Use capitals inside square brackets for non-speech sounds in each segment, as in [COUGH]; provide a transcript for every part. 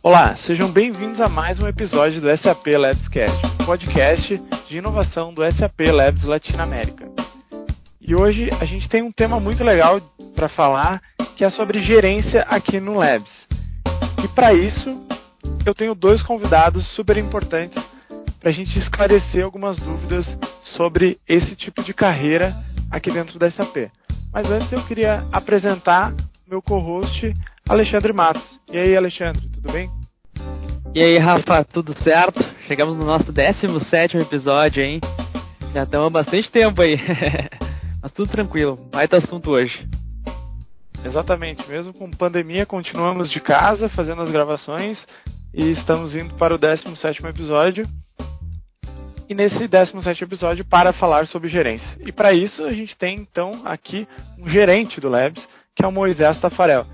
Olá, sejam bem-vindos a mais um episódio do SAP Labscast, podcast de inovação do SAP Labs Latinoamérica. E hoje a gente tem um tema muito legal para falar, que é sobre gerência aqui no Labs. E para isso, eu tenho dois convidados super importantes para a gente esclarecer algumas dúvidas sobre esse tipo de carreira aqui dentro da SAP. Mas antes eu queria apresentar meu co-host Alexandre Matos. E aí, Alexandre, tudo bem? E aí, Rafa, tudo certo? Chegamos no nosso 17 episódio, hein? Já estamos há bastante tempo aí. [LAUGHS] Mas tudo tranquilo, vai ter assunto hoje. Exatamente, mesmo com pandemia, continuamos de casa fazendo as gravações e estamos indo para o 17 episódio. E nesse 17 episódio, para falar sobre gerência. E para isso, a gente tem então aqui um gerente do Labs, que é o Moisés Tafarel.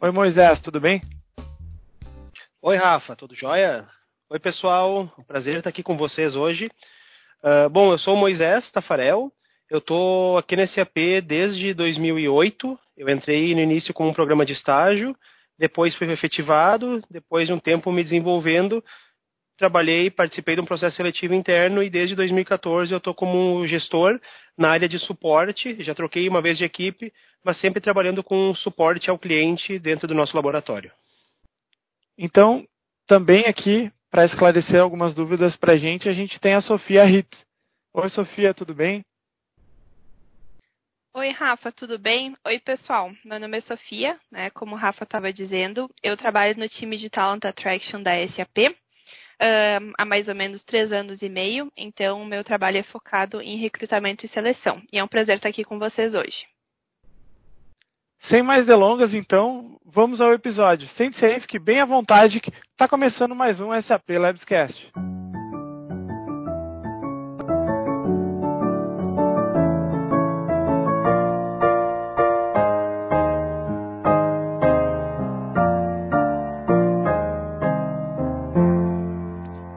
Oi, Moisés, tudo bem? Oi, Rafa, tudo jóia? Oi, pessoal, prazer estar aqui com vocês hoje. Uh, bom, eu sou Moisés Tafarel, eu estou aqui nesse AP desde 2008. Eu entrei no início com um programa de estágio, depois fui efetivado, depois de um tempo me desenvolvendo, trabalhei, participei de um processo seletivo interno e desde 2014 eu estou como gestor na área de suporte. Já troquei uma vez de equipe, mas sempre trabalhando com suporte ao cliente dentro do nosso laboratório. Então, também aqui, para esclarecer algumas dúvidas para a gente, a gente tem a Sofia Ritz. Oi, Sofia, tudo bem? Oi, Rafa, tudo bem? Oi, pessoal. Meu nome é Sofia, né? Como o Rafa estava dizendo, eu trabalho no time de Talent Attraction da SAP uh, há mais ou menos três anos e meio. Então, meu trabalho é focado em recrutamento e seleção. E é um prazer estar aqui com vocês hoje. Sem mais delongas, então, vamos ao episódio. Sente-se aí, fique bem à vontade, que está começando mais um SAP Labscast.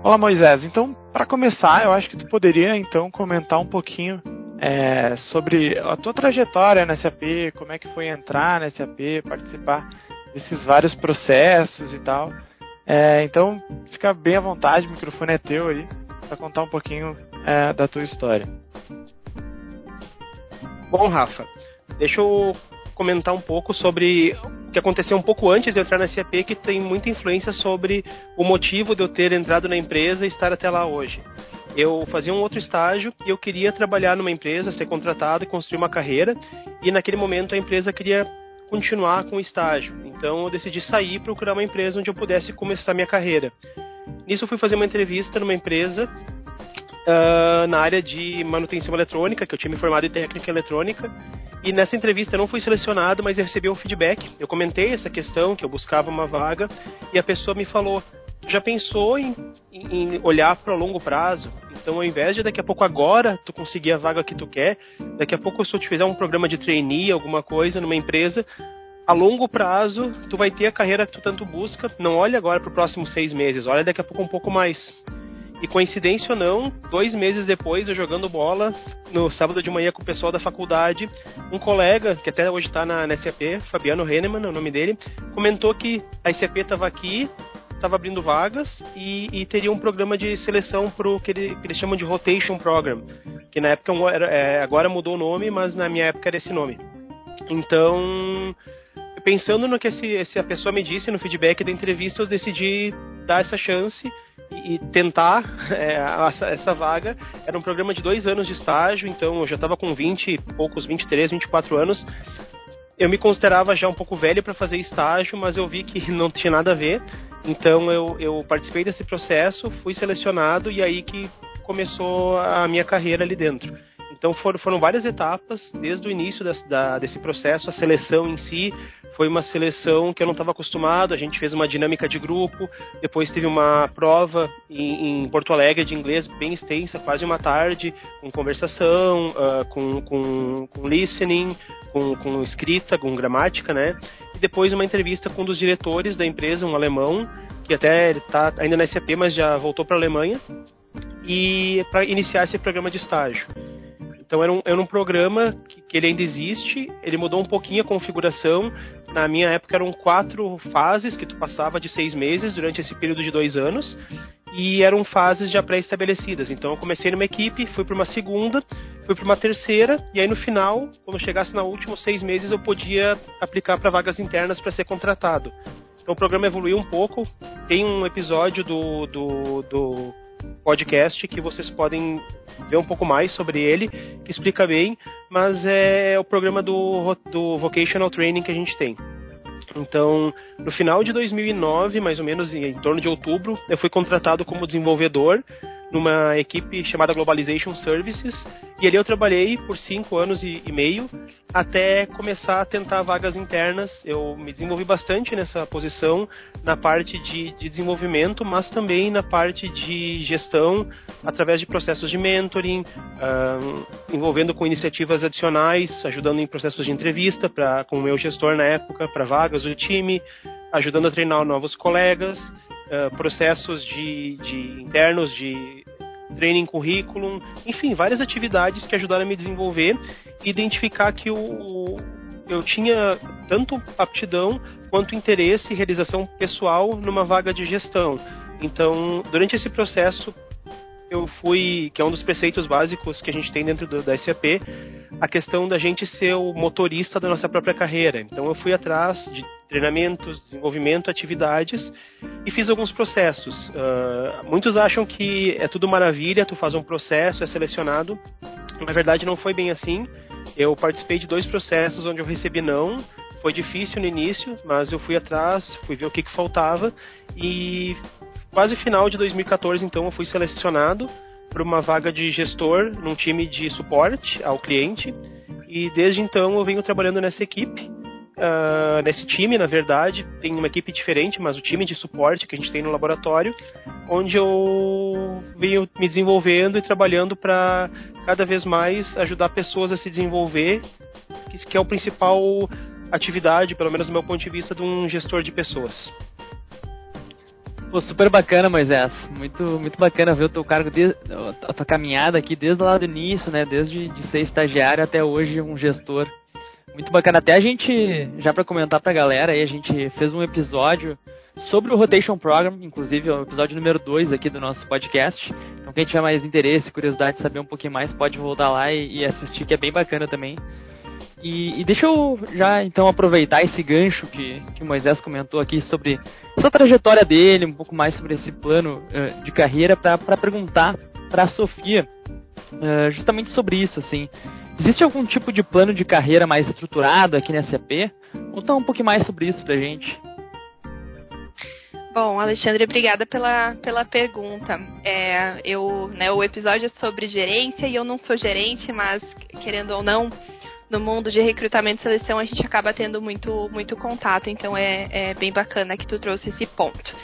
Olá, Moisés. Então, para começar, eu acho que tu poderia então comentar um pouquinho é, sobre a tua trajetória na SAP, como é que foi entrar na SAP, participar desses vários processos e tal. É, então, fica bem à vontade, o microfone é teu aí, para contar um pouquinho é, da tua história. Bom, Rafa, deixa eu comentar um pouco sobre que aconteceu um pouco antes de eu entrar na SAP, que tem muita influência sobre o motivo de eu ter entrado na empresa e estar até lá hoje. Eu fazia um outro estágio e eu queria trabalhar numa empresa, ser contratado e construir uma carreira, e naquele momento a empresa queria continuar com o estágio. Então eu decidi sair e procurar uma empresa onde eu pudesse começar minha carreira. Nisso eu fui fazer uma entrevista numa empresa uh, na área de manutenção eletrônica, que eu tinha me formado em técnica eletrônica, e nessa entrevista eu não fui selecionado, mas eu recebi um feedback. Eu comentei essa questão, que eu buscava uma vaga, e a pessoa me falou: já pensou em, em olhar para o longo prazo? Então, ao invés de daqui a pouco agora tu conseguir a vaga que tu quer, daqui a pouco se te fizer um programa de trainee, alguma coisa numa empresa, a longo prazo tu vai ter a carreira que tu tanto busca. Não olha agora para os próximos seis meses, olha daqui a pouco um pouco mais. E coincidência ou não, dois meses depois, eu jogando bola no sábado de manhã com o pessoal da faculdade, um colega, que até hoje está na, na SAP, Fabiano Henneman, é o nome dele, comentou que a SAP estava aqui, estava abrindo vagas e, e, teria um programa de seleção para o que, que, eles chamam de Rotation Program, que na época era, é, agora mudou o nome, mas na minha época era esse nome. Então, pensando no que esse, essa pessoa me disse no feedback da entrevista, eu decidi dar essa chance e, tentar [LAUGHS] é, essa, essa, vaga. Era um programa de dois anos de estágio, então eu já estava com 20, poucos 23, 24 anos. Eu me considerava já um pouco velho para fazer estágio, mas eu vi que [LAUGHS] não tinha nada a ver. Então eu, eu participei desse processo, fui selecionado e aí que começou a minha carreira ali dentro. Então foram, foram várias etapas, desde o início da, da, desse processo, a seleção em si, foi uma seleção que eu não estava acostumado. A gente fez uma dinâmica de grupo, depois teve uma prova em, em, Porto Alegre de inglês bem extensa, quase uma tarde, com conversação, uh, com, com, com, listening, com, com escrita, com gramática, né? Depois uma entrevista com um dos diretores da empresa, um alemão, que até está ainda na SAP, mas já voltou para a Alemanha, e para iniciar esse programa de estágio. Então era um, era um programa que, que, ele ainda existe, ele mudou um pouquinho a configuração, Na minha época eram quatro fases que tu passava de seis meses durante esse período de dois anos e eram fases já pré-estabelecidas. Então eu comecei numa equipe, fui para uma segunda, fui para uma terceira e aí no final, quando chegasse na última seis meses, eu podia aplicar para vagas internas para ser contratado. Então o programa evoluiu um pouco. Tem um episódio do, do, do podcast que vocês podem ver um pouco mais sobre ele, que explica bem, mas é o programa do, do Vocational Training que a gente tem. Então, no final de 2009, mais ou menos em, em torno de outubro, eu fui contratado como desenvolvedor numa equipe chamada Globalization Services e ali eu trabalhei por cinco anos e, e, meio até começar a tentar vagas internas. Eu me desenvolvi bastante nessa posição na parte de, de desenvolvimento, mas também na parte de gestão através de processos de mentoring, envolvendo com iniciativas adicionais, ajudando em processos de entrevista para com o meu gestor na época para vagas do time, ajudando a treinar novos colegas uh, processos de, de internos de training curriculum, enfim, várias atividades que ajudaram a me desenvolver e identificar que o, eu tinha tanto aptidão quanto interesse e realização pessoal numa vaga de gestão. Então, durante esse processo, eu fui, que é um dos preceitos básicos que a gente tem dentro do, da SAP, a questão da gente ser o motorista da nossa própria carreira. Então eu fui atrás de treinamentos, desenvolvimento, atividades e fiz alguns processos. Uh, muitos acham que é tudo maravilha, tu faz um processo, é selecionado. Na verdade não foi bem assim. Eu participei de dois processos onde eu recebi não. Foi difícil no início, mas eu fui atrás, fui ver o que, que faltava e quase final de 2014, então, eu fui selecionado para uma vaga de gestor num time de suporte ao cliente. E desde então eu venho trabalhando nessa equipe. Uh, nesse time, na verdade, tem uma equipe diferente, mas o time de suporte que a gente tem no laboratório, onde eu venho me desenvolvendo e trabalhando para cada vez mais ajudar pessoas a se desenvolver, que é o principal atividade, pelo menos do meu ponto de vista, de um gestor de pessoas. Pô, super bacana, Moisés. Muito, muito bacana ver o teu cargo, de, a tua caminhada aqui desde lá do início, né? Desde de ser estagiário até hoje um gestor. Muito bacana. Até a gente, já para comentar pra galera aí, a gente fez um episódio sobre o Rotation Program, inclusive é o episódio número 2 aqui do nosso podcast. Então quem tiver mais interesse, curiosidade de saber um pouquinho mais, pode voltar lá e, e assistir, que é bem bacana também. E, e, deixa eu já então aproveitar esse gancho que, que o Moisés comentou aqui sobre essa trajetória dele, um pouco mais sobre esse plano uh, de carreira, para perguntar para a Sofia uh, justamente sobre isso. assim. Existe algum tipo de plano de carreira mais estruturado aqui na SAP? Conta um pouquinho mais sobre isso para gente. Bom, Alexandre, obrigada pela, pela pergunta. É, eu, né, o episódio é sobre gerência e eu não sou gerente, mas querendo ou não, no mundo de recrutamento e seleção a gente acaba tendo muito, muito contato, então é, é bem bacana que tu trouxe esse ponto.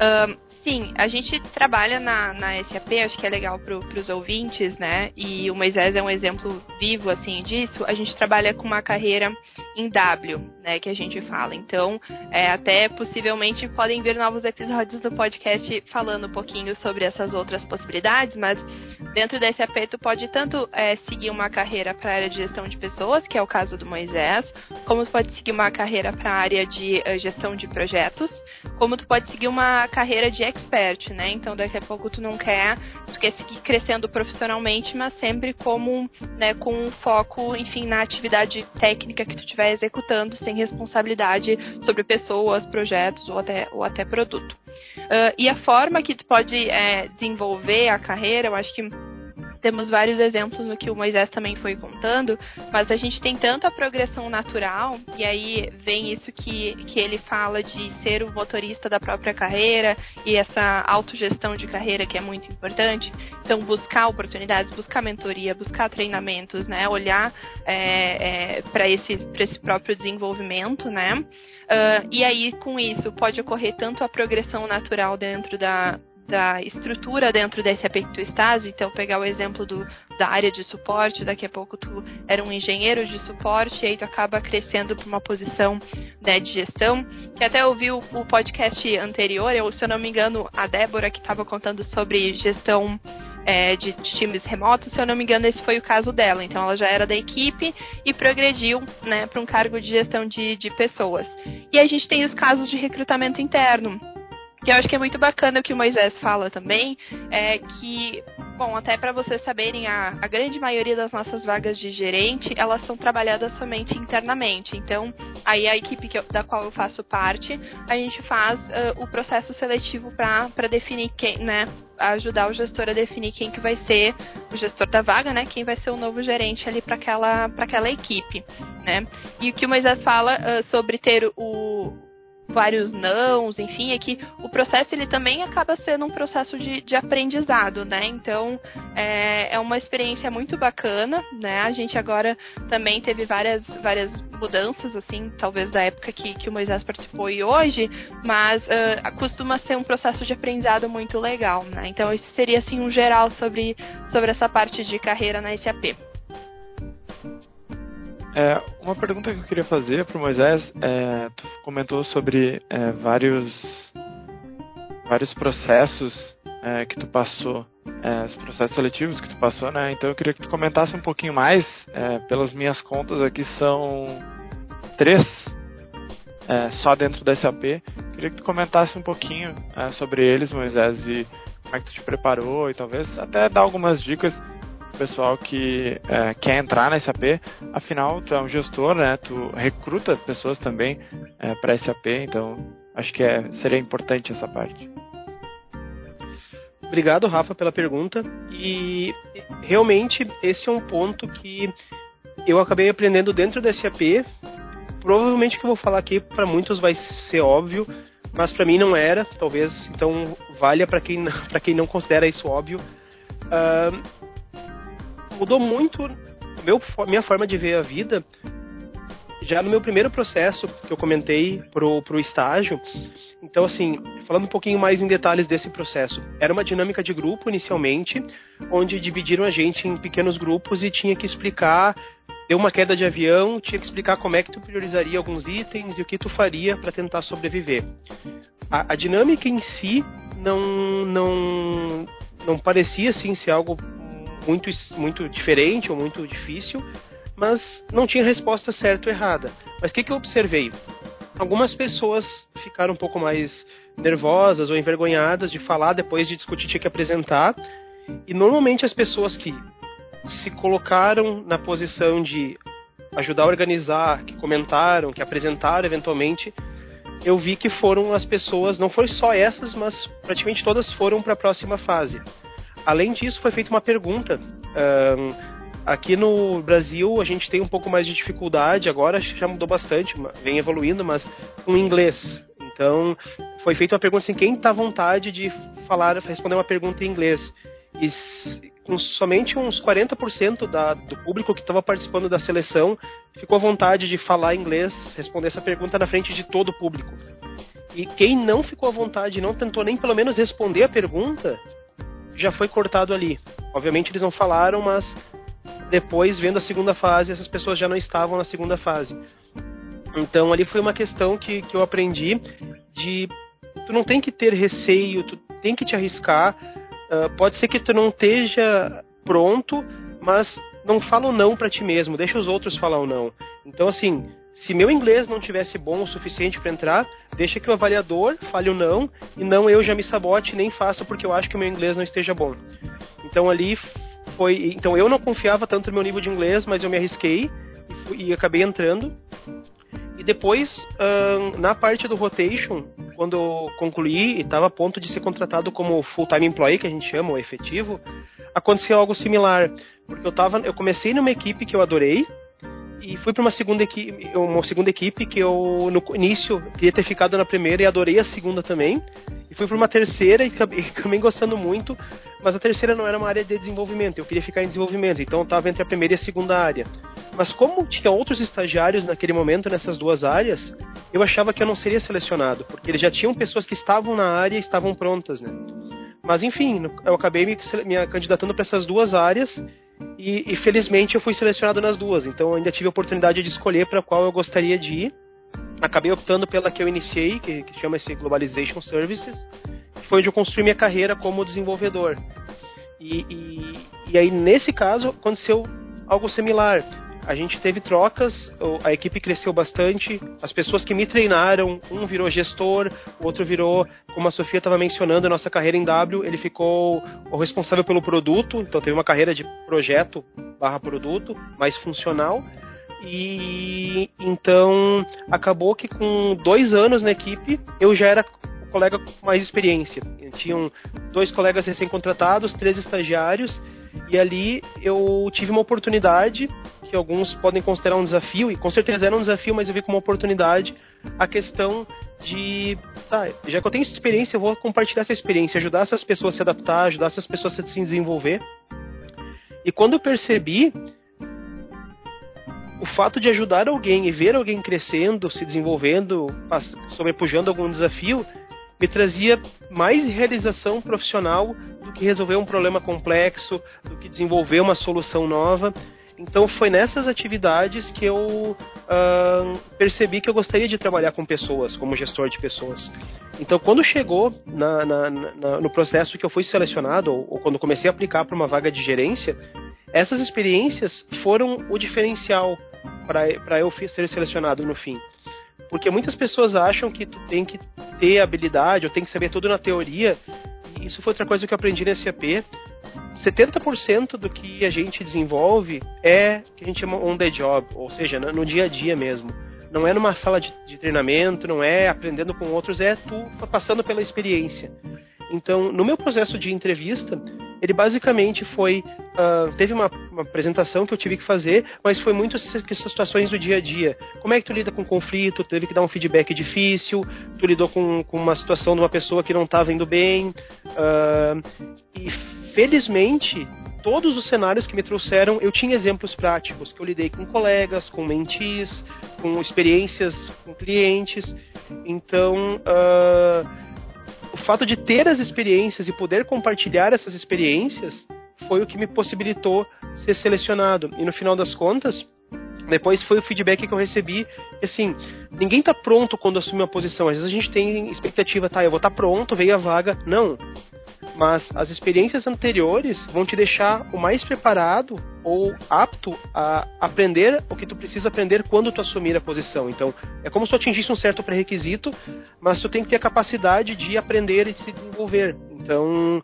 Um, Sim, a gente trabalha na, na SAP, acho que é legal para os ouvintes, né? E o Moisés é um exemplo vivo, assim, disso. A gente trabalha com uma carreira em W, né? Que a gente fala. Então, é, até possivelmente podem ver novos episódios do podcast falando um pouquinho sobre essas outras possibilidades, mas dentro da SAP tu pode tanto é, seguir uma carreira para a área de gestão de pessoas, que é o caso do Moisés, como tu pode seguir uma carreira para a área de uh, gestão de projetos, como tu pode seguir uma carreira de expert, né? Então daqui a pouco tu não quer, tu quer seguir crescendo profissionalmente, mas sempre como, né, com um foco, enfim, na atividade técnica que tu executando, sem responsabilidade sobre pessoas, projetos ou até, ou até produto. Uh, e a forma que tu pode é, desenvolver a carreira, eu acho que temos vários exemplos no que o Moisés também foi contando, mas a gente tem tanto a progressão natural, e aí vem isso que, que ele fala de ser o motorista da própria carreira e essa autogestão de carreira que é muito importante. Então, buscar oportunidades, buscar mentoria, buscar treinamentos, né? Olhar é, é, para esse, esse próprio desenvolvimento, né? Uh, e aí, com isso, pode ocorrer tanto a progressão natural dentro da, da estrutura dentro da SAP que tu estás, então pegar o exemplo do, da área de suporte, daqui a pouco tu era um engenheiro de suporte e aí tu acaba crescendo para uma posição né, de gestão, que até ouvi o, o podcast anterior, eu, se eu não me engano, a Débora que estava contando sobre gestão é, de, de, times remotos. Se eu não me engano, esse foi o caso dela. Então, ela já era da equipe e progrediu né, para um cargo de gestão de, de pessoas. E a gente tem os casos de recrutamento interno que eu acho que é muito bacana o que o Moisés fala também, é que, bom, até para vocês saberem, a, a grande maioria das nossas vagas de gerente, elas são trabalhadas somente internamente. Então, aí a equipe eu, da qual eu faço parte, a gente faz uh, o processo seletivo para definir quem, né, ajudar o gestor a definir quem que vai ser o gestor da vaga, né? Quem vai ser o novo gerente ali para aquela, aquela equipe, né? E o que o Moisés fala uh, sobre ter o vários nãos, enfim, é que o processo ele também acaba sendo um processo de, de aprendizado, né? Então é, é uma experiência muito bacana, né? A gente agora também teve várias, várias mudanças, assim, talvez da época que, que o Moisés participou e hoje, mas uh, costuma ser um processo de aprendizado muito legal, né? Então isso seria assim um geral sobre, sobre essa parte de carreira na SAP. É, uma pergunta que eu queria fazer para o Moisés, é, tu comentou sobre é, vários vários processos é, que tu passou, é, os processos seletivos que tu passou, né? Então eu queria que tu comentasse um pouquinho mais. É, pelas minhas contas aqui são três só dentro da SAP. Queria que tu comentasse um pouquinho sobre eles, Moisés, e como é que tu te preparou e talvez até dar algumas dicas pessoal que é, quer entrar na SAP. Afinal, tu é um gestor, né? Tu recruta pessoas também é, para SAP, então acho que é, seria importante essa parte. Obrigado, Rafa, pela pergunta. E realmente esse é um ponto que eu acabei aprendendo dentro da SAP. Provavelmente o que eu vou falar aqui para muitos vai ser óbvio, mas para mim não era. Talvez então valha para quem [LAUGHS] para quem não considera isso óbvio. Uh, mudou muito meu, minha forma de ver a vida já no meu primeiro processo que eu comentei pro, pro estágio. Então, assim, falando um pouquinho mais em detalhes desse processo. Era uma dinâmica de grupo inicialmente, onde dividiram a gente em pequenos grupos e tinha que explicar. Deu uma queda de avião, tinha que explicar como é que tu priorizaria alguns itens e o que tu faria para tentar sobreviver. A, a dinâmica em si não, não, não parecia assim ser algo muito, muito diferente ou muito difícil, mas não tinha resposta certa ou errada. Mas o que, que eu observei? Algumas pessoas ficaram um pouco mais nervosas ou envergonhadas de falar depois de discutir, tinha que apresentar. E normalmente as pessoas que se colocaram na posição de ajudar a organizar, que comentaram, que apresentaram eventualmente, eu vi que foram as pessoas, não foi só essas, mas praticamente todas foram para a próxima fase. Além disso, foi feita uma pergunta. Um, aqui no Brasil, a gente tem um pouco mais de dificuldade, agora já mudou bastante, vem evoluindo, mas com inglês. Então, foi feita uma pergunta assim: quem está à vontade de falar, responder uma pergunta em inglês? E com somente uns 40% da, do público que estava participando da seleção ficou à vontade de falar inglês, responder essa pergunta na frente de todo o público. E quem não ficou à vontade, não tentou nem pelo menos responder a pergunta, já foi cortado ali. Obviamente eles não falaram, mas depois, vendo a segunda fase, essas pessoas já não estavam na segunda fase. Então ali foi uma questão que, que eu aprendi de tu não tem que ter receio, tu tem que te arriscar. Uh, pode ser que tu não esteja pronto, mas não fala o não para ti mesmo, deixa os outros falar o não. Então assim, se meu inglês não tivesse bom o suficiente para entrar, deixa que o avaliador fale o não e não eu já me sabote nem faça porque eu acho que o meu inglês não esteja bom. Então ali foi, então eu não confiava tanto no meu nível de inglês, mas eu me arrisquei e, acabei entrando. E depois, na parte do rotation, quando eu concluí e estava a ponto de ser contratado como full-time employee, que a gente chama, o efetivo, aconteceu algo similar. Porque eu, tava, eu comecei numa equipe que eu adorei, e fui para uma segunda equipe, uma segunda equipe que eu no início queria ter ficado na primeira e adorei a segunda também. E fui para uma terceira e acabei, [LAUGHS] acabei gostando muito, mas a terceira não era uma área de desenvolvimento, eu queria ficar em desenvolvimento, então eu estava entre a primeira e a segunda área. Mas como tinha outros estagiários naquele momento nessas duas áreas, eu achava que eu não seria selecionado, porque eles já tinham pessoas que estavam na área e estavam prontas, né? Mas enfim, eu acabei me, me candidatando para essas duas áreas e, e, felizmente eu fui selecionado nas duas, então ainda tive a oportunidade de escolher para qual eu gostaria de ir. Acabei optando pela que eu iniciei, que, que chama-se Globalization Services, que foi onde eu construí minha carreira como desenvolvedor. E, e, e aí, nesse caso, aconteceu algo similar. A gente teve trocas, a equipe cresceu bastante, as pessoas que me treinaram, um virou gestor, o outro virou, como a Sofia estava mencionando, a nossa carreira em W, ele ficou o responsável pelo produto, então teve uma carreira de projeto barra produto, mais funcional. E então acabou que com dois anos na equipe eu já era colega com mais experiência. Tinham dois colegas recém-contratados, três estagiários, e ali eu tive uma oportunidade que alguns podem considerar um desafio, e com certeza era um desafio, mas eu vi como uma oportunidade a questão de, tá, já que eu tenho essa experiência, eu vou compartilhar essa experiência, ajudar essas pessoas a se adaptar, ajudar essas pessoas a se desenvolver. E quando eu percebi o fato de ajudar alguém e ver alguém crescendo, se desenvolvendo, sobrepujando algum desafio, me trazia mais realização profissional do que resolver um problema complexo, do que desenvolver uma solução nova. Então foi nessas atividades que eu uh, percebi que eu gostaria de trabalhar com pessoas, como gestor de pessoas. Então quando chegou na, na, na, no processo que eu fui selecionado, ou, ou quando comecei a aplicar para uma vaga de gerência, essas experiências foram o diferencial para eu ser selecionado no fim. Porque muitas pessoas acham que tu tem que ter habilidade ou tem que saber tudo na teoria. Isso foi outra coisa que eu aprendi na SAP. 70% do que a gente desenvolve é que a gente chama on the job, ou seja, no dia a dia mesmo. Não é numa sala de, de treinamento, não é aprendendo com outros, é tu passando pela experiência. Então, no meu processo de entrevista, ele basicamente foi. Uh, teve uma, uma, apresentação que eu tive que fazer, mas foi muito essas situações do dia a dia. Como é que tu lida com conflito? Teve que dar um feedback difícil, tu lidou com, com uma situação de uma pessoa que não estava indo bem. Uh, e felizmente, todos os cenários que me trouxeram, eu tinha exemplos práticos, que eu lidei com colegas, com mentis, com experiências com clientes. Então. Uh, o fato de ter as experiências e poder compartilhar essas experiências foi o que me possibilitou ser selecionado. E no final das contas, depois foi o feedback que eu recebi. Assim, ninguém tá pronto quando assume uma posição. Às vezes a gente tem expectativa, tá, eu vou estar tá pronto, veio a vaga. Não mas as experiências anteriores vão te deixar o mais preparado ou apto a aprender o que tu precisa aprender quando tu assumir a posição. Então, é como se tu atingisse um certo pré-requisito, mas tu tem que ter a capacidade de aprender e se desenvolver. Então,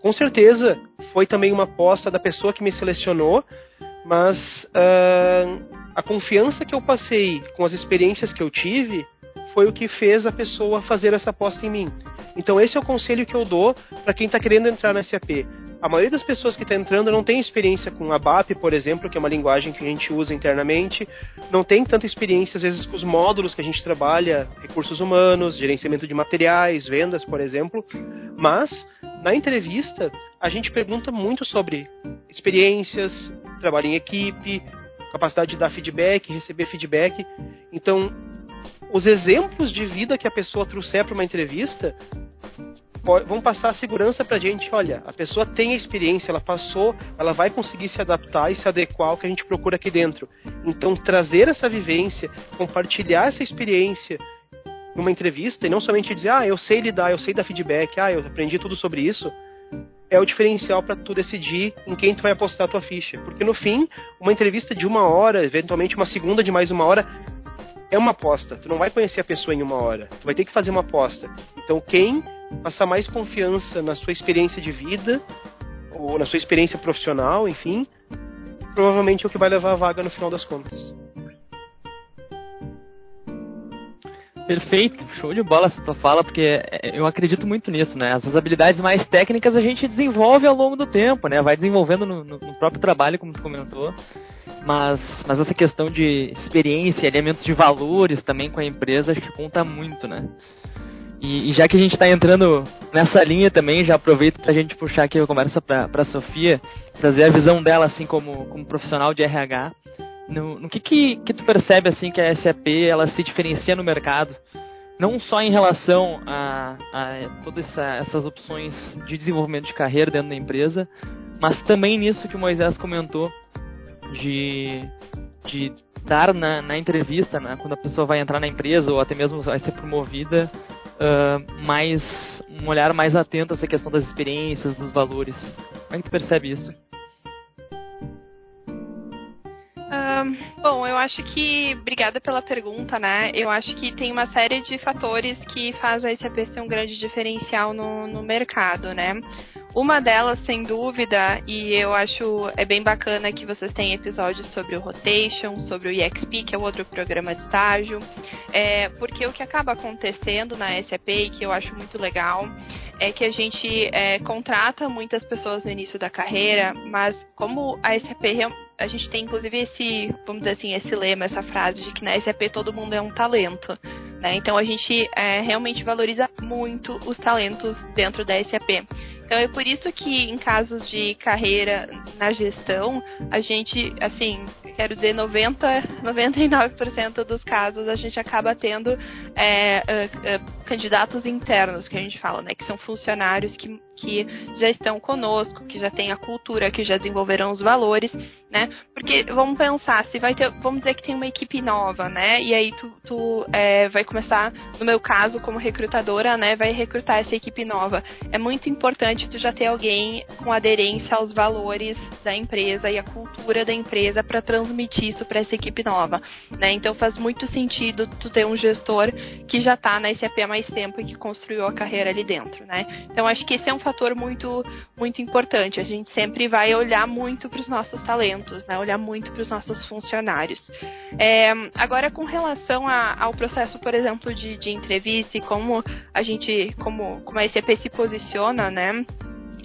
com certeza, foi também uma aposta da pessoa que me selecionou, mas a confiança que eu passei com as experiências que eu tive foi o que fez a pessoa fazer essa aposta em mim. Então esse é o conselho que eu dou para quem está querendo entrar na SAP. A maioria das pessoas que está entrando não tem experiência com a BAP, por exemplo, que é uma linguagem que a gente usa internamente, não tem tanta experiência, às vezes, com os módulos que a gente trabalha, recursos humanos, gerenciamento de materiais, vendas, por exemplo, mas na entrevista a gente pergunta muito sobre experiências, trabalho em equipe, capacidade de dar feedback, receber feedback. Então, os exemplos de vida que a pessoa trouxer para uma entrevista vão passar a segurança para a gente. Olha, a pessoa tem a experiência, ela passou, ela vai conseguir se adaptar e se adequar ao que a gente procura aqui dentro. Então, trazer essa vivência, compartilhar essa experiência numa entrevista e não somente dizer, ah, eu sei lidar, eu sei dar feedback, ah, eu aprendi tudo sobre isso, é o diferencial para tu decidir em quem tu vai apostar a tua ficha. Porque no fim, uma entrevista de uma hora, eventualmente uma segunda de mais uma hora, é uma aposta. Tu não vai conhecer a pessoa em uma hora. Tu vai ter que fazer uma aposta. Então, quem passar mais confiança na sua experiência de vida, ou na sua experiência profissional, enfim, provavelmente é o que vai levar a vaga no final das contas. Perfeito, show de bola essa tua fala, porque é, eu acredito muito nisso, né? As habilidades mais técnicas a gente desenvolve ao longo do tempo, né? Vai desenvolvendo no, no próprio trabalho, como tu comentou. Mas, mas essa questão de experiência, elementos de valores também com a empresa, acho que conta muito, né? E, e já que a gente está entrando nessa linha também, já aproveito para a gente puxar aqui a conversa para a Sofia, trazer a visão dela assim como, como profissional de RH. No, no que, que, que tu percebe assim que a SAP ela se diferencia no mercado? Não só em relação a, a todas essa, essas opções de desenvolvimento de carreira dentro da empresa, mas também nisso que o Moisés comentou, de, de dar na, na entrevista, né, quando a pessoa vai entrar na empresa ou até mesmo vai ser promovida, uh, mais um olhar mais atento a essa questão das experiências, dos valores. Como é que tu percebe isso? bom, eu acho que, obrigada pela pergunta, né? Eu acho que tem uma série de fatores que faz a SAP ser um grande diferencial no, no mercado, né? Uma delas, sem dúvida, e eu acho é bem bacana que vocês têm episódios sobre o Rotation, sobre o EXP, que é outro programa de estágio, é, porque o que acaba acontecendo na SAP, e que eu acho muito legal, é que a gente é, contrata muitas pessoas no início da carreira, mas como a SAP a gente tem inclusive esse, vamos dizer assim, esse lema, essa frase de que na SAP todo mundo é um talento. Né? Então a gente é, realmente valoriza muito os talentos dentro da SAP. Então é por isso que em casos de carreira na gestão, a gente, assim, quero dizer, 90, 99% dos casos a gente acaba tendo é, uh, uh, candidatos internos, que a gente fala, né? Que são funcionários que, que já estão conosco, que já têm a cultura, que já desenvolveram os valores, né? Porque vamos pensar, se vai ter, vamos dizer que tem uma equipe nova, né? E aí tu, tu é, vai começar, no meu caso, como recrutadora, né? Vai recrutar essa equipe nova. É muito importante tu já ter alguém com aderência aos valores da empresa e a cultura da empresa para transmitir isso para essa equipe nova, né? Então faz muito sentido tu ter um gestor que já está na SAP há mais tempo e que construiu a carreira ali dentro, né? Então acho que esse é um fator muito muito importante. A gente sempre vai olhar muito para os nossos talentos, né? Olhar muito para os nossos funcionários. É, agora com relação a, ao processo, por exemplo, de, de entrevista e como a gente, como, como a SAP se posiciona, né?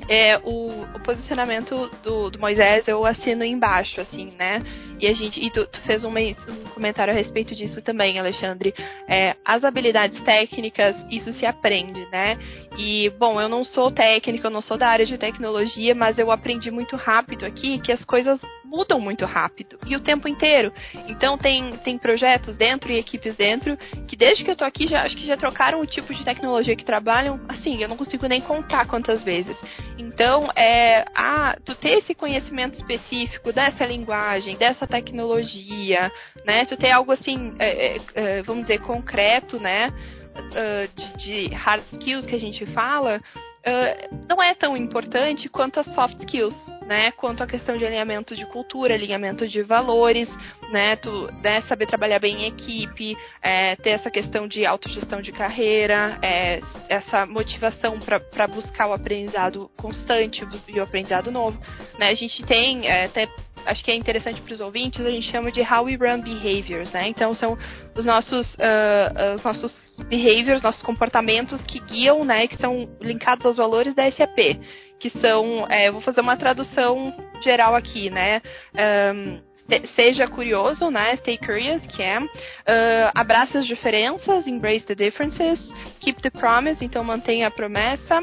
É, o, o posicionamento do, do, Moisés eu assino embaixo, assim, né? E a gente. E tu, tu fez um, um, comentário a respeito disso também, Alexandre. É, as habilidades técnicas, isso se aprende, né? E, bom, eu não sou técnica, eu não sou da área de tecnologia, mas eu aprendi muito rápido aqui que as coisas mudam muito rápido e o tempo inteiro. Então tem, tem projetos dentro e equipes dentro que desde que eu tô aqui já acho que já trocaram o tipo de tecnologia que trabalham, assim, eu não consigo nem contar quantas vezes. Então, é, ah, tu ter esse conhecimento específico dessa linguagem, dessa tecnologia, né? Tu ter algo assim, é, é, é vamos dizer, concreto, né? Uh, de, de hard skills que a gente fala, uh, não é tão importante quanto as soft skills, né? Quanto a questão de alinhamento de cultura, alinhamento de valores, né? Tu, né, saber trabalhar bem em equipe, é, ter essa questão de autogestão de carreira, é, essa motivação para buscar o aprendizado constante e o aprendizado novo, né? A gente tem é, até acho que é interessante para os ouvintes, a gente chama de How We Run Behaviors, né? Então são os nossos, uh, os nossos behaviors, nossos comportamentos que guiam, né? Que são linkados aos valores da SAP, que são, é, vou fazer uma tradução geral aqui, né? Um, seja curioso, né? Stay curious, que é uh, abraça as diferenças, embrace the differences, keep the promise, então mantenha a promessa,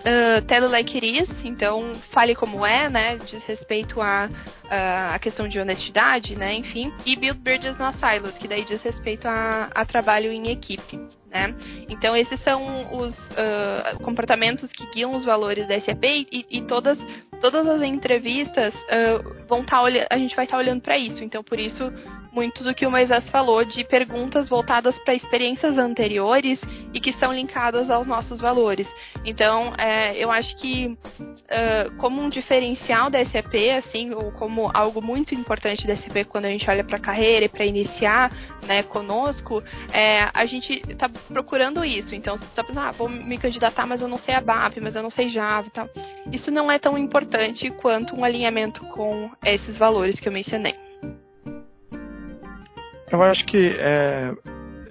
Uh, tell like it is, então fale como é, né? Diz respeito a, a, a questão de honestidade, né? Enfim. E build bridges no silos, que daí diz respeito a, a trabalho em equipe, né? Então esses são os uh, comportamentos que guiam os valores da SAP e, e todas, todas as entrevistas uh, vão estar tá a gente vai estar tá olhando para isso. Então por isso muito do que o Moisés falou de perguntas voltadas para experiências anteriores e que são linkadas aos nossos valores. Então, é, eu acho que uh, como um diferencial da SAP, assim, ou como algo muito importante da SAP quando a gente olha para a carreira e para iniciar, né, conosco, é, a gente está procurando isso. Então, você está pensando, ah, vou me candidatar, mas eu não sei a BAP, mas eu não sei Java e tal. Isso não é tão importante quanto um alinhamento com esses valores que eu mencionei. Eu acho que é,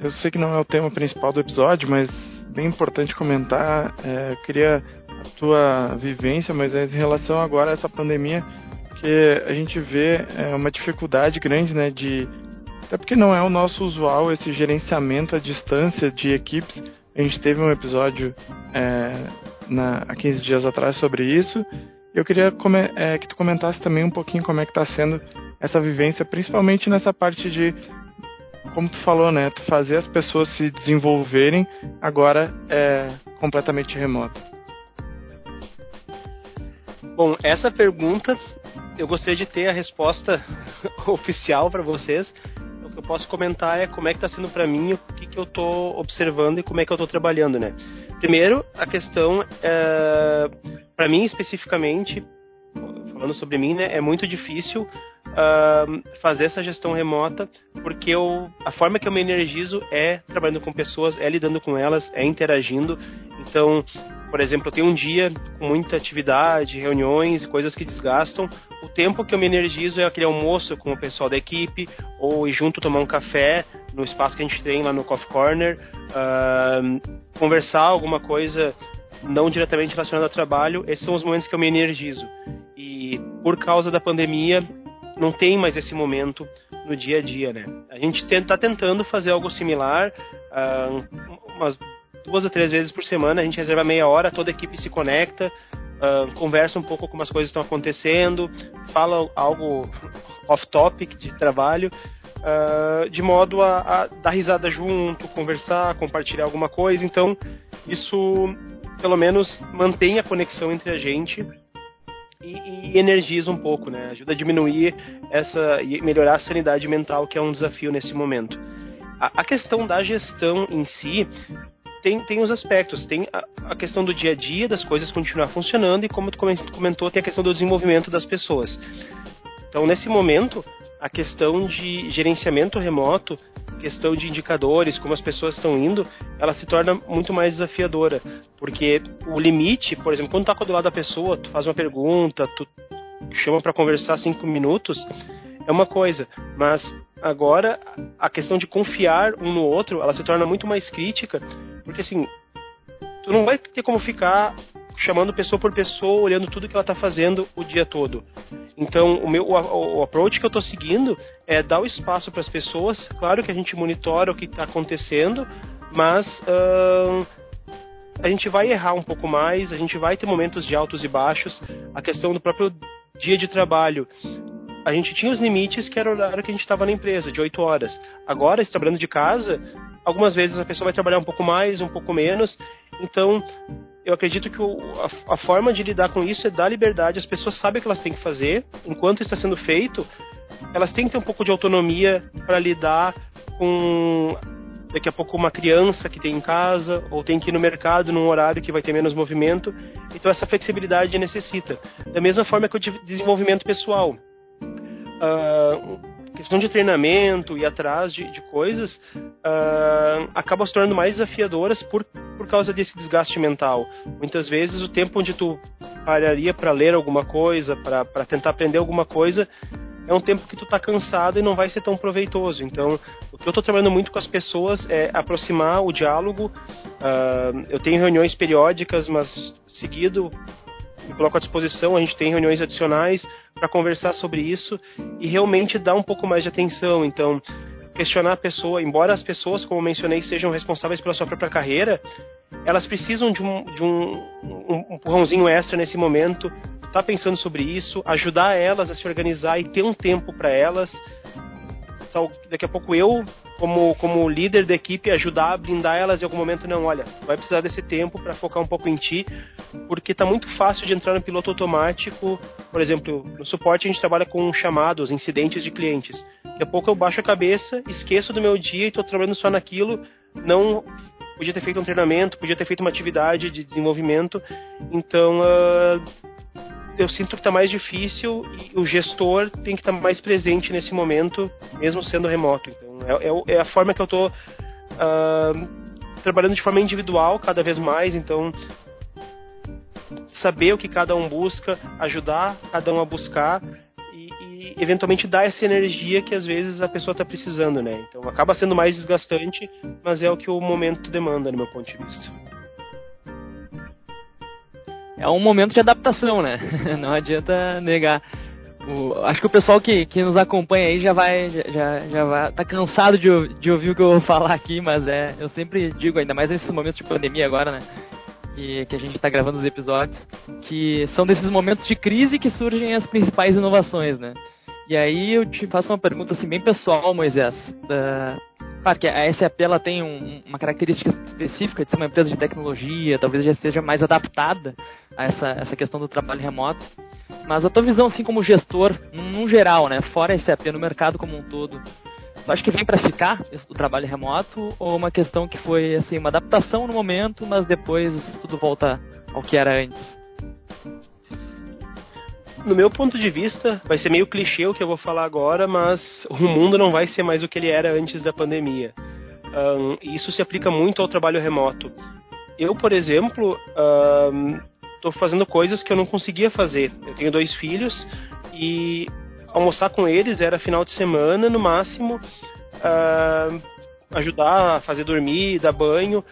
eu sei que não é o tema principal do episódio, mas bem importante comentar. É, eu queria a tua vivência, mas é em relação agora a essa pandemia, que a gente vê é, uma dificuldade grande, né, de até porque não é o nosso usual esse gerenciamento à distância de equipes. A gente teve um episódio é, na, há 15 dias atrás sobre isso. Eu queria é, que tu comentasse também um pouquinho como é que está sendo essa vivência, principalmente nessa parte de como tu falou, né? Tu fazer as pessoas se desenvolverem agora é completamente remoto. Bom, essa pergunta eu gostaria de ter a resposta [LAUGHS] oficial para vocês. que eu posso comentar é como é que está sendo para mim, o que, que eu estou observando e como é que eu estou trabalhando, né? Primeiro, a questão, é, para mim especificamente, falando sobre mim, né, é muito difícil fazer essa gestão remota, porque eu, a forma que eu me energizo é trabalhando com pessoas, é lidando com elas, é interagindo. Então, por exemplo, eu tenho um dia com muita atividade, reuniões, coisas que desgastam. O tempo que eu me energizo é aquele almoço com o pessoal da equipe, ou ir junto tomar um café no espaço que a gente tem lá no Coffee Corner, uh, conversar alguma coisa não diretamente relacionada ao trabalho. Esses são os momentos que eu me energizo. E por causa da pandemia, não tem mais esse momento no dia a dia, né? A gente está tentando fazer algo similar, uh, umas duas ou três vezes por semana, a gente reserva meia hora, toda a equipe se conecta, uh, conversa um pouco como as coisas estão acontecendo, fala algo off-topic de trabalho, uh, de modo a, a, dar risada junto, conversar, compartilhar alguma coisa. Então, isso pelo menos mantém a conexão entre a gente e, e, energiza um pouco, né? Ajuda a diminuir essa e melhorar a sanidade mental, que é um desafio nesse momento. A, a questão da gestão em si tem, tem os aspectos. Tem a, a, questão do dia a dia, das coisas continuar funcionando, e como tu comentou, tem a questão do desenvolvimento das pessoas. Então, nesse momento, a questão de gerenciamento remoto questão de indicadores, como as pessoas estão indo, ela se torna muito mais desafiadora. Porque o limite, por exemplo, quando tu tá do lado da pessoa, tu faz uma pergunta, tu chama para conversar cinco minutos, é uma coisa. Mas agora, a questão de confiar um no outro, ela se torna muito mais crítica, porque assim, tu não vai ter como ficar chamando pessoa por pessoa, olhando tudo que ela está fazendo o dia todo. Então, o meu o, o approach que eu estou seguindo é dar o espaço para as pessoas. Claro que a gente monitora o que está acontecendo, mas a gente vai errar um pouco mais, a gente vai ter momentos de altos e baixos. A questão do próprio dia de trabalho. A gente tinha os limites que era o horário que a gente estava na empresa, de 8 horas. Agora, trabalhando de casa, algumas vezes a pessoa vai trabalhar um pouco mais, um pouco menos. Então, eu acredito que o, a, a, forma de lidar com isso é dar liberdade. As pessoas sabem o que elas têm que fazer. Enquanto está sendo feito, elas têm que ter um pouco de autonomia para lidar com daqui a pouco uma criança que tem em casa ou tem que ir no mercado num horário que vai ter menos movimento. Então essa flexibilidade necessita. Da mesma forma que o desenvolvimento pessoal. Uh, questão de treinamento e atrás de, de coisas uh, acaba se tornando mais desafiadoras por, por causa desse desgaste mental. Muitas vezes o tempo onde tu pararia para ler alguma coisa, para tentar aprender alguma coisa, é um tempo que tu tá cansado e não vai ser tão proveitoso. Então, o que eu estou trabalhando muito com as pessoas é aproximar o diálogo. Uh, eu tenho reuniões periódicas, mas seguido me coloco à disposição. A gente tem reuniões adicionais para conversar sobre isso e realmente dar um pouco mais de atenção. Então, questionar a pessoa, embora as pessoas, como mencionei, sejam responsáveis pela sua própria carreira, elas precisam de um, de um, um empurrãozinho extra nesse momento, tá pensando sobre isso, ajudar elas a se organizar e ter um tempo para elas. Então, daqui a pouco eu como, como líder da equipe, ajudar a blindar elas em algum momento. Não, olha, vai precisar desse tempo para focar um pouco em ti, porque está muito fácil de entrar no piloto automático. Por exemplo, no suporte a gente trabalha com chamados, incidentes de clientes. Daqui a pouco eu baixo a cabeça, esqueço do meu dia e estou trabalhando só naquilo. Não podia ter feito um treinamento, podia ter feito uma atividade de desenvolvimento. Então, uh, eu sinto que está mais difícil e o gestor tem que estar tá mais presente nesse momento, mesmo sendo remoto. Então, é, é, é a forma que eu estou ah, trabalhando de forma individual cada vez mais. Então, saber o que cada um busca, ajudar cada um a buscar e, e eventualmente dar essa energia que às vezes a pessoa está precisando, né? Então, acaba sendo mais desgastante, mas é o que o momento demanda, no meu ponto de vista é um momento de adaptação, né? [LAUGHS] Não adianta negar. O, acho que o pessoal que, que nos acompanha aí já vai já, já vai tá cansado de, de ouvir o que eu vou [LAUGHS] falar aqui, mas é eu sempre digo ainda mais nesses momentos de pandemia agora, né? Que, que a gente está gravando os episódios, que são desses momentos de crise que surgem as principais inovações, né? E aí eu te faço uma pergunta assim bem pessoal, Moisés. Uh, Claro que a SAP ela tem um, uma característica específica de ser uma empresa de tecnologia, talvez já esteja mais adaptada a essa, essa questão do trabalho remoto. Mas a tua visão, assim como gestor, num geral, né, fora a SAP, no mercado como um todo, Tu acha que vem para ficar o trabalho remoto ou uma questão que foi assim uma adaptação no momento, mas depois tudo volta ao que era antes? No meu ponto de vista, vai ser meio clichê o que eu vou falar agora, mas o mundo não vai ser mais o que ele era antes da pandemia. Um, isso se aplica muito ao trabalho remoto. Eu, por exemplo, estou um, fazendo coisas que eu não conseguia fazer. Eu tenho dois filhos e almoçar com eles era final de semana, no máximo, uh, ajudar a fazer dormir, dar banho,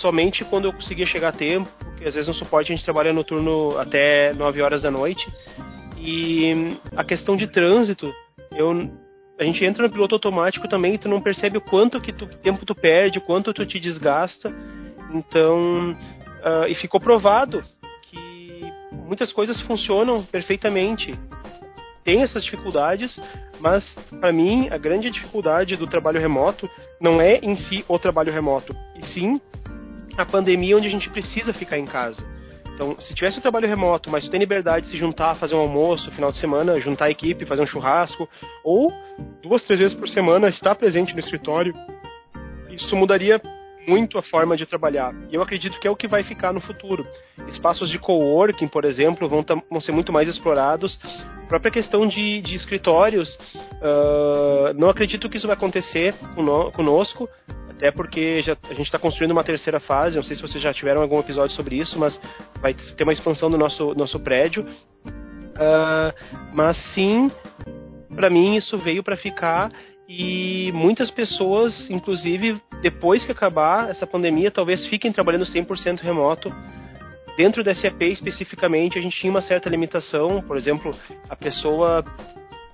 somente quando eu conseguia chegar a tempo, porque às vezes no suporte a gente trabalha no turno até 9 horas da noite. E a questão de trânsito, eu a gente entra no piloto automático também tu não percebe o quanto que tu, tempo tu perde, o quanto tu te desgasta. Então, uh, e ficou provado que muitas coisas funcionam perfeitamente. Tem essas dificuldades, mas para mim a grande dificuldade do trabalho remoto não é em si o trabalho remoto, e sim a pandemia onde a gente precisa ficar em casa. Então, se tivesse o trabalho remoto, mas tem liberdade de se juntar, fazer um almoço, final de semana, juntar a equipe, fazer um churrasco, ou duas, três vezes por semana estar presente no escritório, isso mudaria muito a forma de trabalhar. E eu acredito que é o que vai ficar no futuro. Espaços de coworking, por exemplo, vão, vão ser muito mais explorados. A própria questão de, de escritórios, uh, não acredito que isso vai acontecer conosco, até porque já, a gente está construindo uma terceira fase. Não sei se vocês já tiveram algum episódio sobre isso, mas vai ter uma expansão do nosso, nosso prédio. Uh, mas sim, para mim isso veio para ficar e muitas pessoas, inclusive depois que acabar essa pandemia, talvez fiquem trabalhando 100% remoto. Dentro da SAP especificamente, a gente tinha uma certa limitação, por exemplo, a pessoa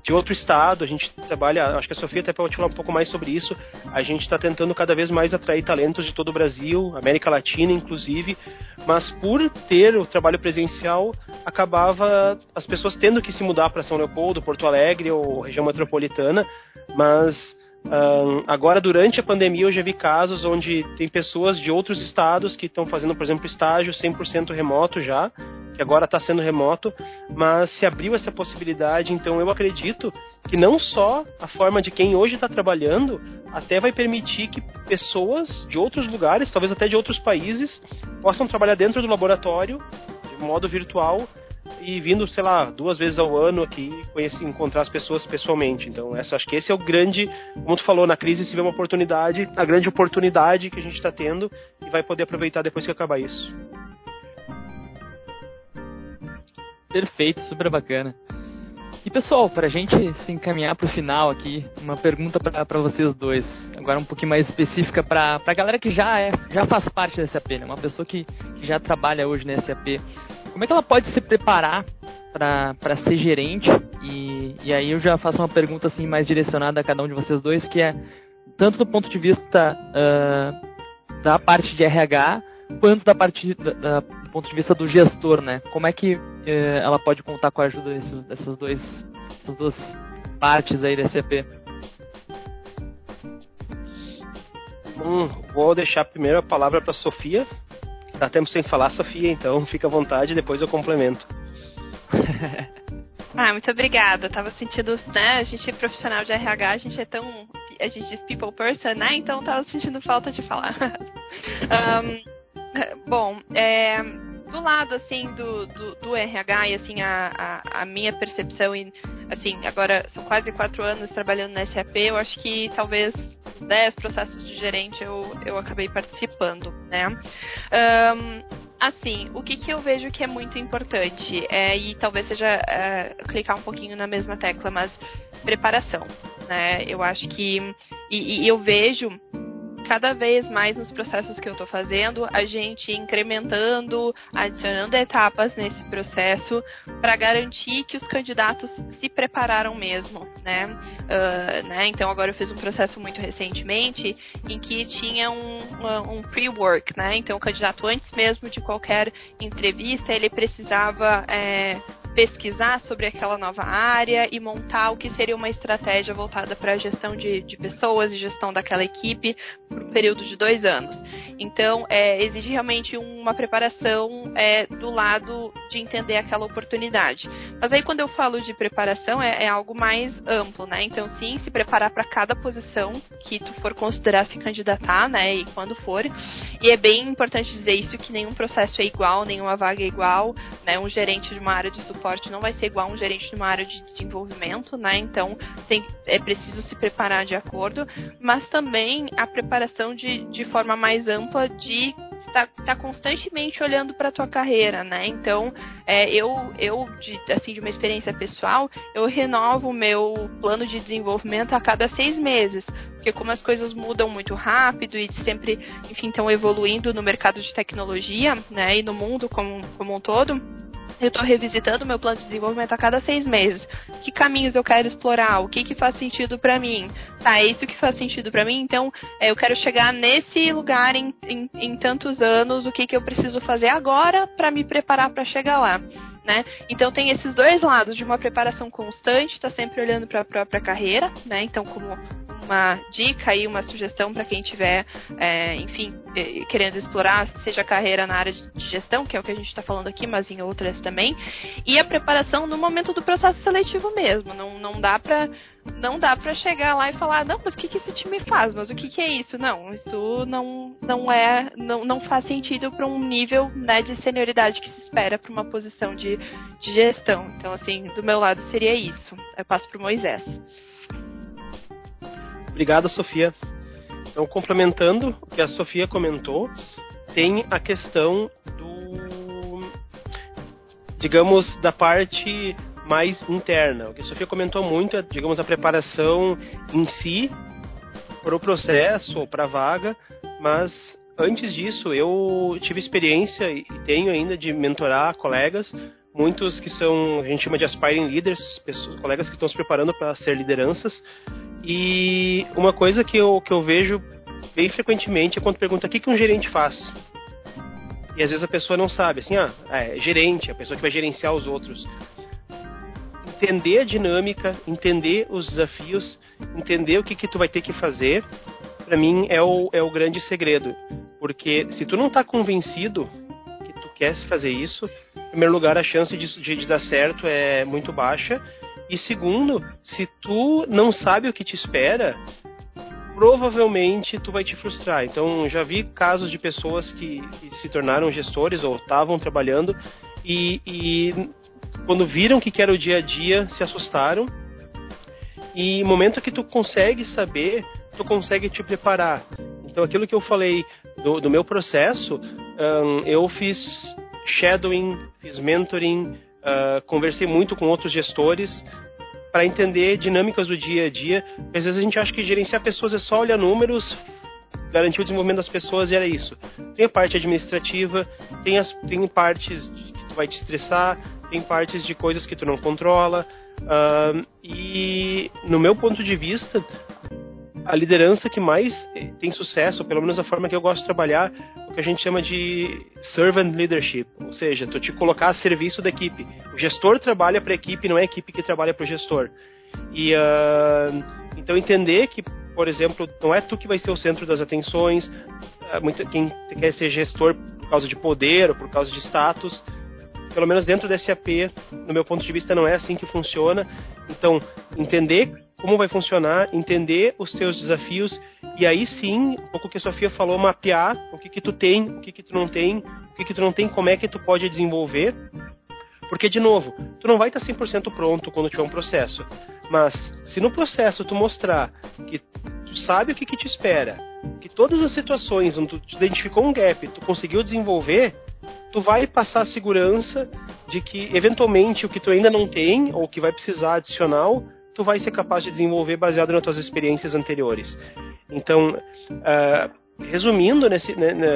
de outro estado, a gente trabalha, acho que a Sofia até pode falar um pouco mais sobre isso. A gente está tentando cada vez mais atrair talentos de todo o Brasil, América Latina inclusive, mas por ter o trabalho presencial, acabava as pessoas tendo que se mudar para São Leopoldo, Porto Alegre ou região metropolitana, mas um, agora, durante a pandemia, eu já vi casos onde tem pessoas de outros estados que estão fazendo, por exemplo, estágio 100% remoto já, que agora está sendo remoto, mas se abriu essa possibilidade, então eu acredito que não só a forma de quem hoje está trabalhando, até vai permitir que pessoas de outros lugares, talvez até de outros países, possam trabalhar dentro do laboratório, de modo virtual, e vindo, sei lá, duas vezes ao ano aqui conhecer, encontrar as pessoas pessoalmente. Então, essa, acho que esse é o grande, como tu falou, na crise se vê uma oportunidade, a grande oportunidade que a gente está tendo e vai poder aproveitar depois que acabar isso. Perfeito, super bacana. E pessoal, para a gente se encaminhar para o final aqui, uma pergunta para vocês dois, agora um pouquinho mais específica para a galera que já é, já faz parte da SAP, né? Uma pessoa que, que já trabalha hoje na SAP. Como é que ela pode se preparar para ser gerente? E, e aí eu já faço uma pergunta assim mais direcionada a cada um de vocês dois, que é tanto do ponto de vista uh, da parte de RH, quanto da parte da, do ponto de vista do gestor, né? Como é que uh, ela pode contar com a ajuda desses, dessas, dois, duas partes aí da SAP? Hum, vou deixar primeiro a palavra para Sofia, Tá tempo sem falar, Sofia, então fica à vontade, depois eu complemento. [LAUGHS] ah, muito obrigada. Tava sentindo, né, a gente é profissional de RH, a gente é tão. A gente diz people person, né? Então tava sentindo falta de falar. [LAUGHS] um, bom, é, do lado, assim, do, do, do RH e, assim, a, a, a, minha percepção, e, assim, agora são quase quatro anos trabalhando na SAP, eu acho que talvez dez processos de gerente eu, eu acabei participando, né? Um, assim, o que, que eu vejo que é muito importante, é, e talvez seja é, clicar um pouquinho na mesma tecla, mas preparação, né? Eu acho que, e, e eu vejo cada vez mais nos processos que eu estou fazendo, a gente incrementando, adicionando etapas nesse processo para garantir que os candidatos se prepararam mesmo, né? Uh, né? Então agora eu fiz um processo muito recentemente em que tinha um, um pre-work, né? Então o candidato antes mesmo de qualquer entrevista ele precisava é, pesquisar sobre aquela nova área e montar o que seria uma estratégia voltada para a gestão de, de, pessoas e gestão daquela equipe por um período de dois anos. Então, é, exige realmente uma preparação é, do lado de entender aquela oportunidade. Mas aí, quando eu falo de preparação, é, é algo mais amplo, né? Então, sim, se preparar para cada posição que tu for considerar se candidatar, né? E quando for. E é bem importante dizer isso que nenhum processo é igual, nenhuma vaga é igual, né? Um gerente de uma área de suporte não vai ser igual a um gerente de uma área de desenvolvimento, né? Então tem, é preciso se preparar de acordo, mas também a preparação de, de forma mais ampla de estar tá, tá constantemente olhando para a tua carreira, né? Então, é, eu, eu de, assim, de uma experiência pessoal, eu renovo o meu plano de desenvolvimento a cada seis meses, porque como as coisas mudam muito rápido e sempre, enfim, estão evoluindo no mercado de tecnologia, né, e no mundo como, como um todo, eu estou revisitando meu plano de desenvolvimento a cada seis meses. Que caminhos eu quero explorar? O que, que faz sentido para mim? Tá, é isso que faz sentido para mim. Então, é, eu quero chegar nesse lugar em, em, em tantos anos. O que, que eu preciso fazer agora para me preparar para chegar lá? Né? Então tem esses dois lados de uma preparação constante, está sempre olhando para a própria carreira, né? Então como uma dica e uma sugestão para quem tiver, é, enfim, querendo explorar, seja carreira na área de gestão, que é o que a gente está falando aqui, mas em outras também, e a preparação no momento do processo seletivo mesmo. Não, não dá para não dá para chegar lá e falar, não, mas o que, que esse time faz? Mas o que, que é isso? Não, isso não, não é, não, não faz sentido para um nível né, de senioridade que se espera para uma posição de, de gestão. Então, assim, do meu lado seria isso. Eu passo para o Moisés. Obrigado, Sofia. Então, complementando o que a Sofia comentou, tem a questão do, digamos, da parte mais interna. O que a Sofia comentou muito é, digamos, a preparação em si para o processo ou para a vaga, mas antes disso eu tive experiência e tenho ainda de mentorar colegas, muitos que são, a gente chama de aspiring leaders, pessoas, colegas que estão se preparando para ser lideranças, e uma coisa que eu, que eu vejo bem frequentemente é quando pergunta o que, que um gerente faz. E às vezes a pessoa não sabe, assim, ah, é gerente, a pessoa que vai gerenciar os outros. Entender a dinâmica, entender os desafios, entender o que, que tu vai ter que fazer, para mim é o, é o grande segredo. Porque se tu não tá convencido que tu quer fazer isso, em primeiro lugar, a chance de, de, de dar certo é muito baixa e segundo, se tu não sabe o que te espera, provavelmente tu vai te frustrar. Então, já vi casos de pessoas que, que se tornaram gestores ou estavam trabalhando e, e quando viram que era o dia a dia, se assustaram. E momento que tu consegue saber, tu consegue te preparar. Então, aquilo que eu falei do, do meu processo, um, eu fiz shadowing, fiz mentoring, Uh, conversei muito com outros gestores para entender dinâmicas do dia a dia. Às vezes a gente acha que gerenciar pessoas é só olhar números, garantir o desenvolvimento das pessoas e era isso. Tem a parte administrativa, tem, as, tem partes que tu vai te estressar, tem partes de coisas que tu não controla. Uh, e no meu ponto de vista, a liderança que mais tem sucesso, pelo menos a forma que eu gosto de trabalhar, o que a gente chama de servant leadership, ou seja, tu te colocar a serviço da equipe. O gestor trabalha para a equipe, não é a equipe que trabalha para o gestor. E uh, então entender que, por exemplo, não é tu que vai ser o centro das atenções. Uh, quem quer ser gestor por causa de poder ou por causa de status, pelo menos dentro da SAP, no meu ponto de vista, não é assim que funciona. Então, entender como vai funcionar, entender os teus desafios e aí sim, pouco que a Sofia falou, mapear o que que tu tem, o que que tu não tem, o que que tu não tem, como é que tu pode desenvolver. Porque, de novo, tu não vai estar 100% pronto quando tiver um processo. Mas, se no processo tu mostrar que tu sabe o que, que te espera, que todas as situações onde tu identificou um gap, tu conseguiu desenvolver, tu vai passar a segurança de que, eventualmente, o que tu ainda não tem, ou que vai precisar adicional, tu vai ser capaz de desenvolver baseado nas tuas experiências anteriores. Então, uh, resumindo, nesse, né, né,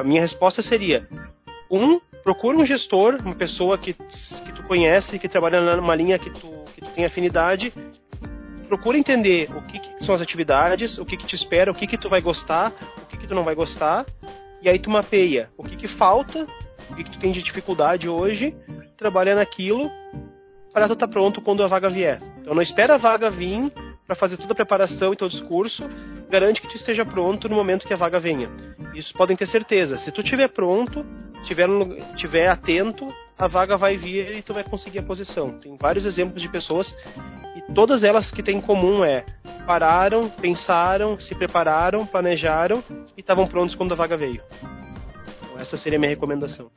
a minha resposta seria: um, procura um gestor, uma pessoa que, que tu conhece, que trabalha numa linha que tu, que tu tem afinidade. Procura entender o que, que são as atividades, o que, que te espera, o que, que tu vai gostar, o que, que tu não vai gostar. E aí tu mapeia o que, que falta, o que, que tu tem de dificuldade hoje, trabalha naquilo para estar tá pronto quando a vaga vier. Então não espera a vaga vir para fazer toda a preparação e o discurso, garante que tu esteja pronto no momento que a vaga venha. Isso podem ter certeza. Se tu estiver pronto, tiver, tiver atento, a vaga vai vir e tu vai conseguir a posição. Tem vários exemplos de pessoas e todas elas que têm em comum é pararam, pensaram, se prepararam, planejaram e estavam prontos quando a vaga veio. Então, essa seria a minha recomendação.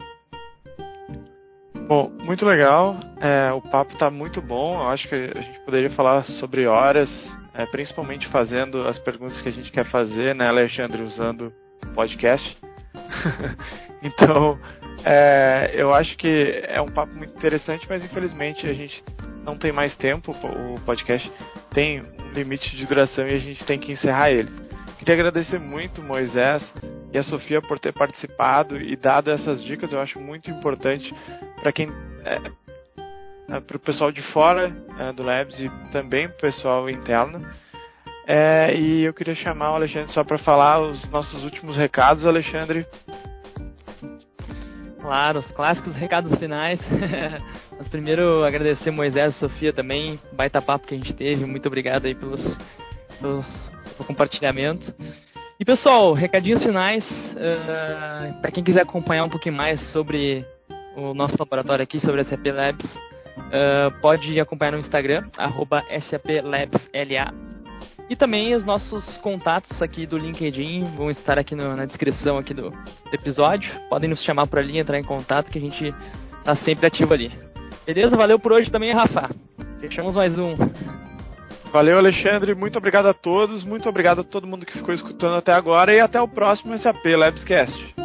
Bom, muito legal. É, o papo está muito bom. Eu acho que a gente poderia falar sobre horas, é, principalmente fazendo as perguntas que a gente quer fazer, né, Alexandre, usando o podcast. [LAUGHS] então, é, eu acho que é um papo muito interessante, mas infelizmente a gente não tem mais tempo. O podcast tem um limite de duração e a gente tem que encerrar ele. Queria agradecer muito Moisés e a Sofia por ter participado e dado essas dicas. Eu acho muito importante para quem é, é, para o pessoal de fora é, do Labs e também para o pessoal interno. É, e eu queria chamar o Alexandre só para falar os nossos últimos recados, Alexandre. Claro, os clássicos recados finais. [LAUGHS] Mas primeiro agradecer Moisés e Sofia também, baita papo que a gente teve. Muito obrigado aí pelos, pelos pelo compartilhamento. E pessoal, recadinhos finais. Uh, ah, para quem quiser acompanhar um pouquinho mais sobre o nosso laboratório aqui, sobre a SAP Labs, uh, pode acompanhar no Instagram, arroba SAPLabsLA. E também os nossos contatos aqui do LinkedIn vão estar aqui no, na descrição aqui do, do, episódio. Podem nos chamar por ali, entrar em contato que a gente está sempre ativo ali. Beleza? Valeu por hoje também, Rafa. Fechamos mais um. Valeu, Alexandre. Muito obrigado a todos. Muito obrigado a todo mundo que ficou escutando até agora. E até o próximo SAP Labscast.